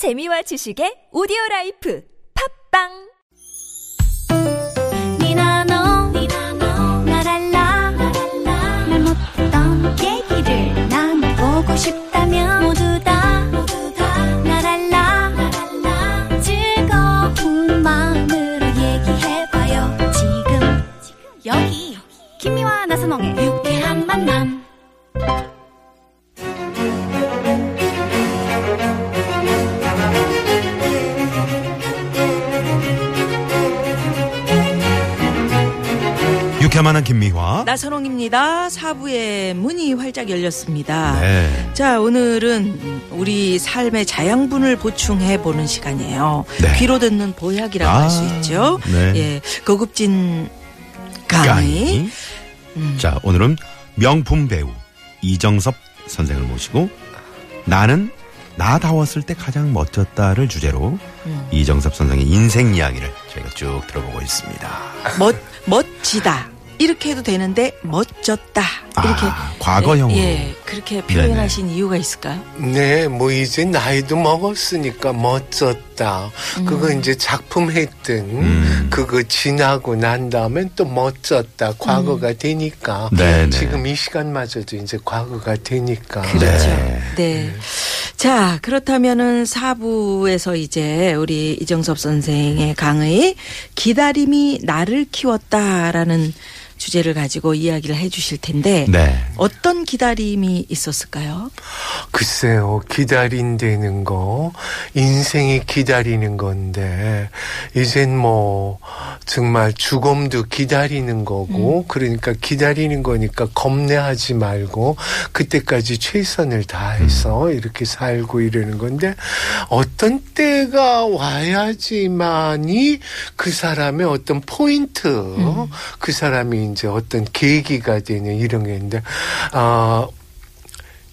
재미와 지식의 오디오 라이프. 팝빵 유쾌만한 김미화. 나선홍입니다. 사부의 문이 활짝 열렸습니다. 네. 자, 오늘은 우리 삶의 자양분을 보충해 보는 시간이에요. 네. 귀로 듣는 보약이라고 아, 할수 있죠. 네. 예, 고급진 강의. 강의. 음. 자, 오늘은 명품 배우 이정섭 선생을 모시고 나는 나다웠을 때 가장 멋졌다를 주제로 음. 이정섭 선생의 인생 이야기를 저희가 쭉 들어보고 있습니다. 멋 멋지다. 이렇게 해도 되는데 멋졌다. 이렇게 아, 과거형으로. 예, 예, 그렇게 표현하신 이유가 있을까요? 네, 뭐 이제 나이도 먹었으니까 멋졌다. 그거 이제 작품 했든 음. 그거 지나고 난 다음엔 또 멋졌다. 과거가 되니까. 네네. 지금 이 시간마저도 이제 과거가 되니까. 그렇죠. 네. 네. 자, 그렇다면은 사부에서 이제 우리 이정섭 선생의 강의 기다림이 나를 키웠다라는 주제를 가지고 이야기를 해 주실 텐데 네. 어떤 기다림이 있었을까요? 글쎄요, 기다린다는 거, 인생이 기다리는 건데, 이젠 뭐, 정말 죽음도 기다리는 거고, 그러니까 기다리는 거니까 겁내하지 말고, 그때까지 최선을 다해서 이렇게 살고 이러는 건데, 어떤 때가 와야지만이 그 사람의 어떤 포인트, 그 사람이 이제 어떤 계기가 되는 이런 게 있는데, 아,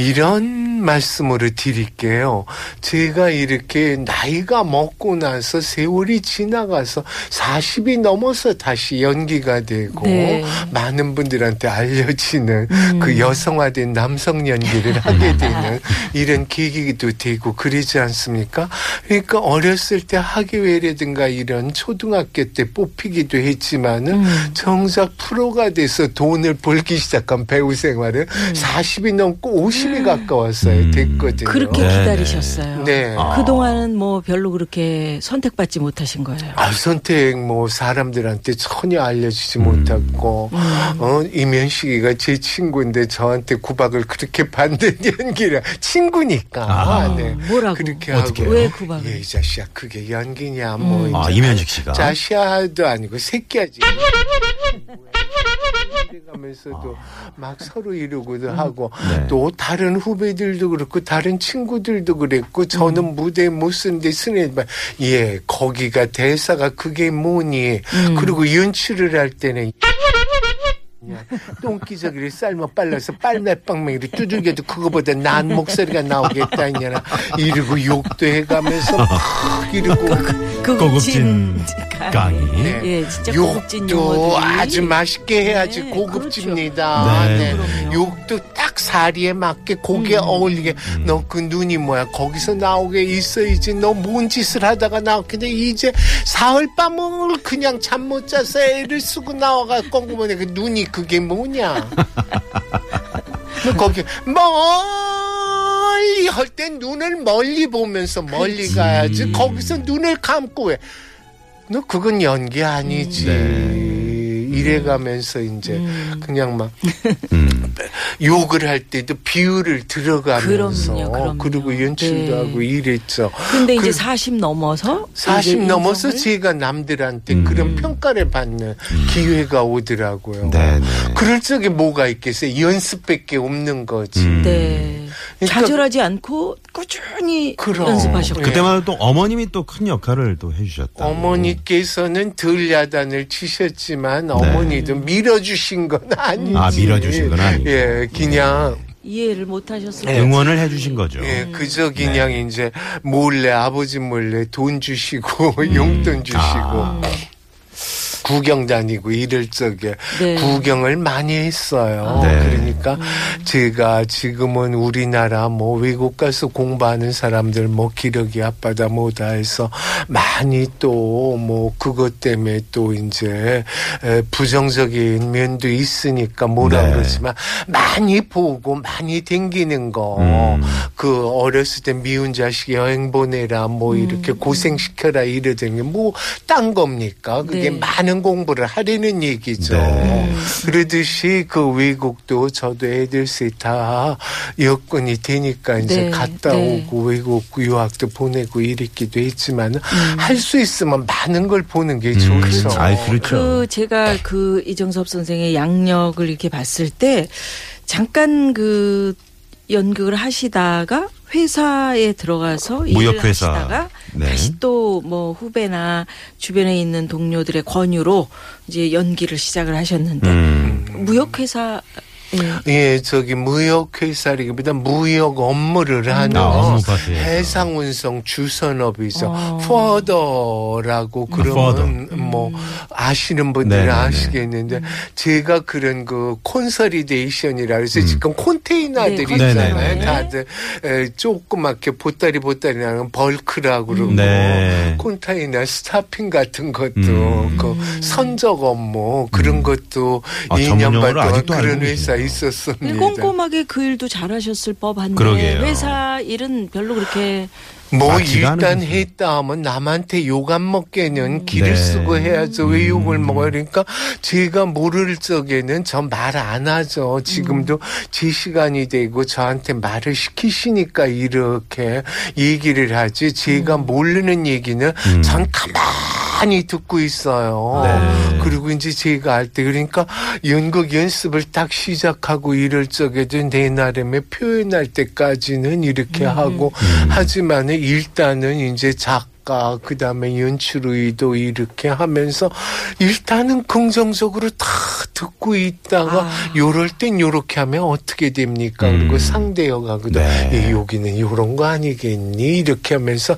이런 말씀으로 드릴게요. 제가 이렇게 나이가 먹고 나서 세월이 지나가서 40이 넘어서 다시 연기가 되고 네. 많은 분들한테 알려지는 그 여성화된 남성 연기를 하게 되는 이런 계기도 되고 그러지 않습니까? 그러니까 어렸을 때 학예회라든가 이런 초등학교 때 뽑히기도 했지만은 정작 프로가 돼서 돈을 벌기 시작한 배우 생활은 40이 넘고 50이 가까웠어요. 음. 됐거든요. 그렇게 네, 기다리셨어요. 네. 그동안은 뭐 별로 그렇게 선택받지 못하신 거예요. 아, 선택 뭐 사람들한테 전혀 알려주지 음. 못했고 어 이면식이가 제 친구인데 저한테 구박을 그렇게 받는 연기를 친구니까 아. 네. 뭐라고? 그렇게 어떻게 하고 왜 구박을? 예, 이 자식아 그게 연기냐 뭐 아, 이제 이면식 씨가. 자시아도 아니고 새끼야지. 가면서도 막 서로 이러고도 하고 네. 또 다른 후배들도 그렇고 다른 친구들도 그랬고 저는 무대 못 쓰는데 스네바 예 거기가 대사가 그게 뭐니? 그리고 연출을 할 때는 그냥 똥기저귀를 삶아 빨라서 빨매빵맹이로 두들겨도 그거보다 나은 목소리가 나오겠다 이냐나 이러고 욕도 해가면서 막 이러고 고급진 강의. 네. 예, 진짜 고급진 욕도 용어들이 아주 맛있게 해야지 네, 고급집니다. 그렇죠. 네. 네. 욕도 딱 사리에 맞게 고기에 어울리게 너그 눈이 뭐야 거기서 나오게 있어야지 너 뭔 짓을 하다가 나왔겠데 이제 사흘 밤을 그냥 잠 못 자서 애를 쓰고 나와갖고 보면 그 눈이 그게 뭐냐 너 거기 멀리 할땐 눈을 멀리 보면서 멀리 가야지 거기서 눈을 감고 왜 너 그건 연기 아니지. 네. 이래가면서 이제 그냥 막 음. 욕을 할 때도 비유를 들어가면서 그럼요, 그럼요. 그리고 연출도 네. 하고 이랬죠. 근데 이제 그40 넘어서 40 이제 넘어서 인성을 제가 남들한테 음. 그런 평가를 받는 기회가 오더라고요. 네네. 그럴 적에 뭐가 있겠어요? 연습밖에 없는 거지. 음. 네. 그러니까 좌절하지 않고 꾸준히 그럼. 연습하셨고. 그때마다 또 어머님이 또 큰 역할을 또 해주셨다. 어머니께서는 덜 야단을 치셨지만 어머니도 밀어주신 건 아니지. 네. 아, 밀어주신 건 아니고. 예, 그냥 이해를 못 하셨을 네. 때. 응원을 해주신 거죠. 예, 그저 그냥 이제 몰래 아버지 몰래 돈 주시고 용돈 주시고 아. 구경 다니고 이럴 적에 네. 구경을 많이 했어요. 네. 그러니까 제가 지금은 우리나라 뭐 외국 가서 공부하는 사람들 뭐 기러기 아빠다 뭐다 해서 많이 또 뭐 그것 때문에 또 이제 에, 부정적인 면도 있으니까 뭐라 네. 그러지만 많이 보고 많이 댕기는 거 음. 그 어렸을 때 미운 자식 여행 보내라 뭐 이렇게 고생시켜라 이러던 게뭐딴 겁니까? 그게 네. 많은 공부를 하려는 얘기죠. 네. 그러듯이 그 외국도 저도 애들 셋다 여건이 되니까 이제 네, 갔다 네. 오고 외국 유학도 보내고 이랬기도 했지만 음. 할수 있으면 많은 걸 보는 게 음, 좋죠. 아이, 그렇죠. 그 제가 그 이정섭 선생의 양력을 이렇게 봤을 때 잠깐 그 연극을 하시다가 회사에 들어가서 일을 무역회사. 하시다가 네. 다시 또 뭐 후배나 주변에 있는 동료들의 권유로 이제 연기를 시작을 하셨는데 음. 무역회사 예. 예, 저기 무역 회사라기보다 무역 업무를 하는 아, 업무 파트에서. 해상 운송 주선업이죠. 어. 포더라고 아, 그러면 포더. 뭐 아시는 분들은 네네네. 아시겠는데 제가 그런 그 consolidation이라 그래서 음. 지금 컨테이너들이 네, 있잖아요. 네네네. 다들 에, 조그맣게 보따리 보따리 나는 bulk라고 그러고 네. container stuffing 같은 것도 음. 그 선적 업무 그런 것도 아, 2년 전문용어를 반 동안 그런 회사. 있었습니다. 꼼꼼하게 그 일도 잘하셨을 법한데 그러게요. 회사 일은 별로 그렇게 뭐 맞지가 일단. 했다 하면 남한테 욕 안 먹게는 길을 네. 쓰고 해야죠. 왜 욕을 음. 먹어요? 그러니까 제가 모를 적에는 전말안 하죠. 지금도 제 시간이 되고 저한테 말을 시키시니까 이렇게 얘기를 하지. 제가 모르는 얘기는 음. 전 가만 히 듣고 있어요. 네. 그리고 이제 제가 할때 그러니까 연극 연습을 딱 시작하고 이럴 적에도 내 나름의 표현할 때까지는 이렇게 하고 하지만은 일단은 이제 작 가 그다음에 연출 의도 이렇게 하면서 일단은 긍정적으로 다 듣고 있다가 아. 요럴 땐 요렇게 하면 어떻게 됩니까? 음. 그리고 상대 여가거든. 네. 예, 여기는 요런 거 아니겠니? 이렇게 하면서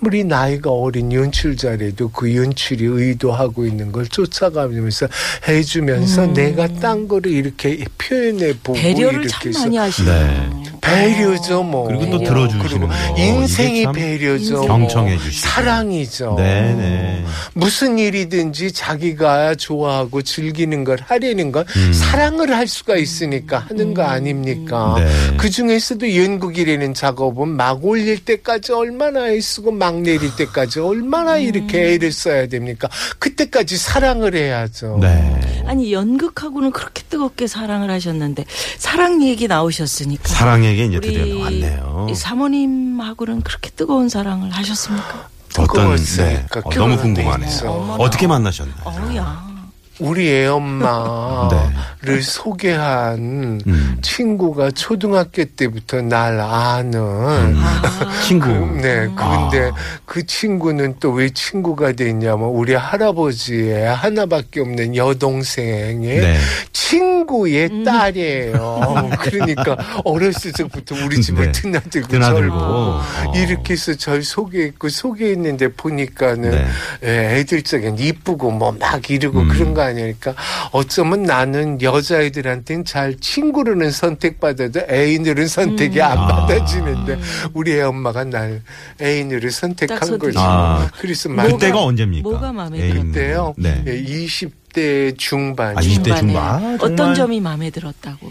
아무리 나이가 어린 연출자라도 그 연출이 의도하고 있는 걸 쫓아가면서 해주면서 내가 딴 거를 이렇게 표현해 보고 배려를 이렇게 참 해서 많이 하시네요. 배려죠, 뭐. 그리고 또 배려. 들어주시는 거. 인생이 배려죠. 경청해 뭐. 주시고. 사랑이죠. 네네. 무슨 일이든지 자기가 좋아하고 즐기는 걸 하려는 건 음. 사랑을 할 수가 있으니까 하는 거 아닙니까? 네. 그 중에서도 연극이라는 작업은 막 올릴 때까지 얼마나 애쓰고 막 내릴 때까지 얼마나 이렇게 애를 써야 됩니까? 그때까지 사랑을 해야죠. 네. 아니 연극하고는 그렇게 뜨겁게 사랑을 하셨는데 사랑 얘기 나오셨으니까 사랑에게 이제 우리 드디어 나왔네요. 이 사모님하고는 그렇게 뜨거운 사랑을 하셨습니까? 어떤 네. 어, 너무 궁금하네요. 했죠. 어떻게 만나셨나요? 어야. 우리 애 엄마를 소개한 음. 친구가 초등학교 때부터 날 아는 아. 친구. 네, 근데 아. 그 친구는 또 왜 친구가 됐냐면 우리 할아버지의 하나밖에 없는 여동생의 네. 친구의 음. 딸이에요. 그러니까 어렸을 적부터 우리 집을 네. 드나들고 드나들고. 이렇게 해서 절 소개했고 소개했는데 보니까는 네. 예, 애들 적엔 이쁘고 뭐 막 이러고 음. 그런 거 아니니까 어쩌면 나는 여자애들한테는 잘 친구로는 선택받아도 애인으로는 선택이 안 아. 받아지는데 우리 애 엄마가 날 애인으로 선택한 딱 거죠. 아. 그래서 뭐가- 만 그때가 언제입니까? 뭐가 마음에? 그때요. 네. 예, 20대 중반. 아, 20대 중반에 중반. 아, 어떤. 점이 마음에 들었다고?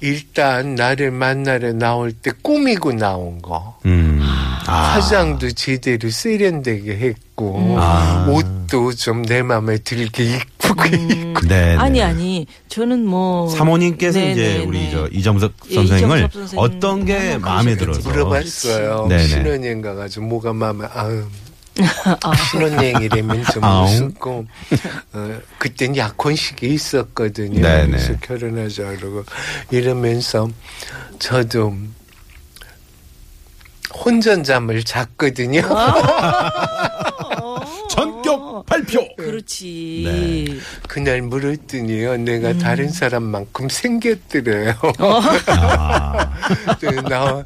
일단 나를 만나러 나올 때 꾸미고 나온 거. 음. 아. 화장도 제대로 세련되게 했고 아. 옷도 좀 내 마음에 들게 입고 입고 네. 아니 네. 아니 저는 뭐 사모님께서 네, 이제 네, 우리 네. 저 이정석 예, 선생을 이정섭 선생님 어떤 게 마음에. 들어서 물어봤어요. 네네. 신혼여행 가가지고 뭐가 마음에 아유 아. 신혼여행이라면 좀 아웅. 무섭고 어, 그땐 약혼식이 있었거든요. 네네. 그래서 결혼하자 그러고 이러면서 저도 혼전잠을 잤거든요. 발표. 표. 그렇지. 네. 그날 물었더니요, 내가 다른 사람만큼 생겼더래요. 아, 네, 나,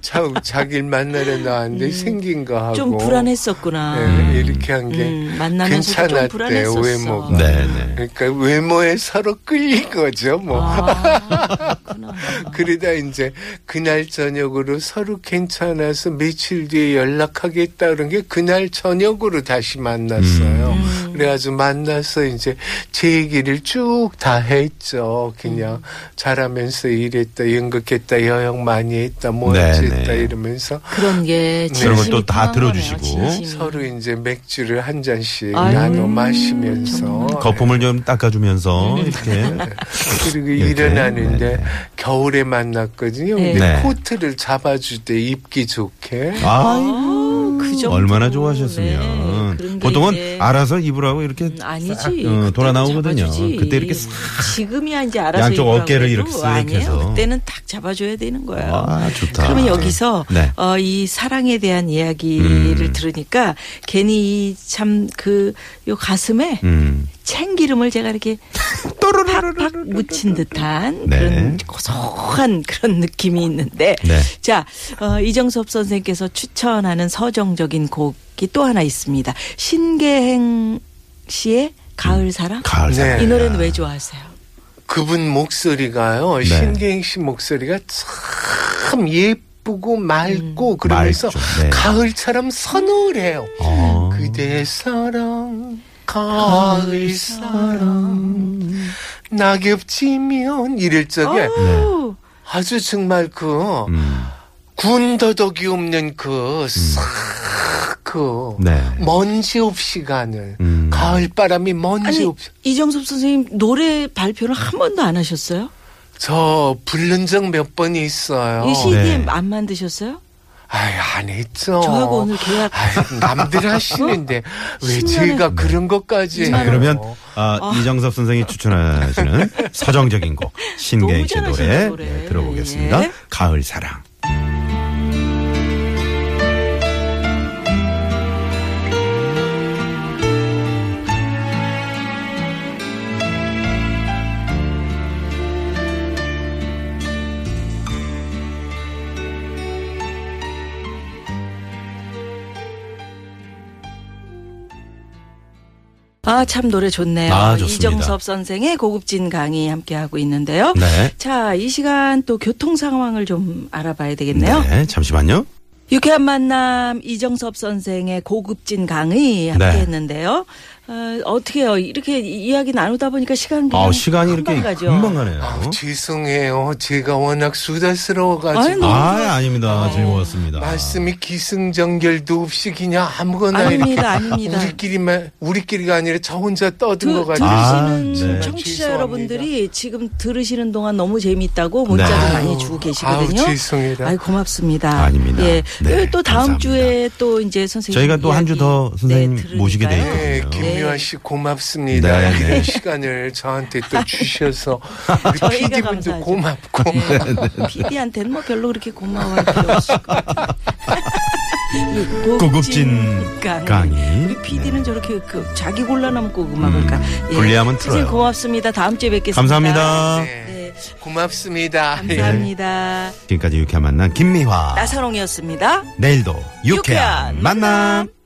자, 자기를 만나러 나왔는데 생긴 거 하고. 좀 불안했었구나. 네, 이렇게 한 게 음, 만나면서도 좀 불안했었어. 외모가. 네, 네. 그러니까 외모에 서로 끌린 거죠, 뭐. 아. 그러다 이제 그날 저녁으로 서로 괜찮아서 며칠 뒤에 연락하겠다 그런 게 그날 저녁으로 다시 만났어요. 음. 그래가지고 만나서 이제 제 얘기를 쭉 다 했죠. 그냥 음. 잘하면서 일했다, 연극했다, 여행 많이 했다, 뭐 네, 네. 이러면서 그런 게 그런 걸 또다 통한 들어주시고. 서로 이제 맥주를 한 잔씩 아유, 나눠 마시면서 거품을 좀 닦아주면서 이렇게. 그리고 이렇게, 일어나는데 네. 겨울에 만났거든요. 네. 근데 네. 코트를 잡아줄 때 입기 좋게 아, 아유, 그. 얼마나 좋아하셨으면. 네, 보통은 이제 알아서 입으라고 이렇게 음, 아니지. 싹, 어, 돌아 나오거든요. 그때 이렇게 싹 지금이야 이제 알아서 양쪽 어깨를 이렇게 쓱. 해서. 그때는 딱 잡아줘야 되는 거예요. 아, 좋다. 그러면 여기서 네. 어, 이 사랑에 대한 이야기를 음. 들으니까 괜히 참 그 요 가슴에 음. 참기름을 제가 이렇게 팍팍 묻힌 듯한 네. 그런 고소한 그런 느낌이 있는데 네. 자 어, 이정섭 선생께서 추천하는 서정적인 곡 이 또 하나 있습니다. 신계행 씨의 가을 사랑. 가을 네. 사랑. 이 노래는 왜 좋아하세요? 그분 목소리가요. 네. 신계행 씨 목소리가 참 예쁘고 맑고 그러면서 맑죠. 네. 가을처럼 서늘해요. 어. 그대 사랑 가을 사랑 낙엽 지면 이럴 적에 아주 정말 그 음. 군더더기 없는 그 싹그 네. 먼지 없이 가는 음. 가을 바람이 먼지 아니 없이 이정섭 선생님 노래 발표를 한 번도 안 하셨어요? 저 부른 적 몇번 있어요. 이 CD 네. 안 만드셨어요? 아이 안 했죠. 저하고 오늘 계약. 아이, 남들 하시는데 왜 10년에 제가 그런 것까지 자, 해요? 그러면 아, 이정섭 선생이 추천하시는 서정적인 곡 신계인 씨 노래, 노래. 네, 들어보겠습니다. 예. 가을 사랑. 아, 참 노래 좋네요. 아, 좋습니다. 이정섭 선생의 고급진 강의 함께 하고 있는데요. 네. 자, 이 시간 또 교통 상황을 좀 알아봐야 되겠네요. 네, 잠시만요. 유쾌한 만남 이정섭 선생의 고급진 강의 함께 네. 했는데요. 어, 어떻게 해요? 이렇게 이야기 나누다 보니까 시간 아, 시간이 이렇게 금방 가죠. 금방 가네요. 아우, 죄송해요. 제가 워낙 수다스러워가지고 아, 아닙니다. 즐거웠습니다. 말씀이 기승전결도 없이 그냥 아무거나 아닙니다, 아닙니다. 우리끼리만 우리끼리가 아니라 저 혼자 떠든 들, 것 같아요. 아, 들으시는 네. 청취자 죄송합니다. 여러분들이 지금 들으시는 동안 너무 재밌다고 문자도 네. 많이 주고 계시거든요. 아우, 죄송해요. 아이 고맙습니다. 아닙니다. 예. 네, 또 다음 감사합니다. 주에 또 이제 선생님 저희가 또 한 주 더 선생님 네, 모시게 돼 들으니까요. 네. 김미화 씨 고맙습니다. 네, 네. 이런 시간을 저한테 또 주셔서 우리 PD분도. 고맙고 네. PD한테는 뭐 별로 그렇게 고마워할 필요 없을 것 같아요. 이 고급진 강의. 우리 PD는 저렇게 그 자기 골라놓고 음악을 까. 예. 불리하면 선생님 틀어요. 고맙습니다. 다음 주에 뵙겠습니다. 감사합니다. 네, 네. 고맙습니다. 예. 감사합니다. 지금까지 유쾌한 만남 김미화. 나선홍이었습니다. 내일도 유쾌한 유쾌한 만남.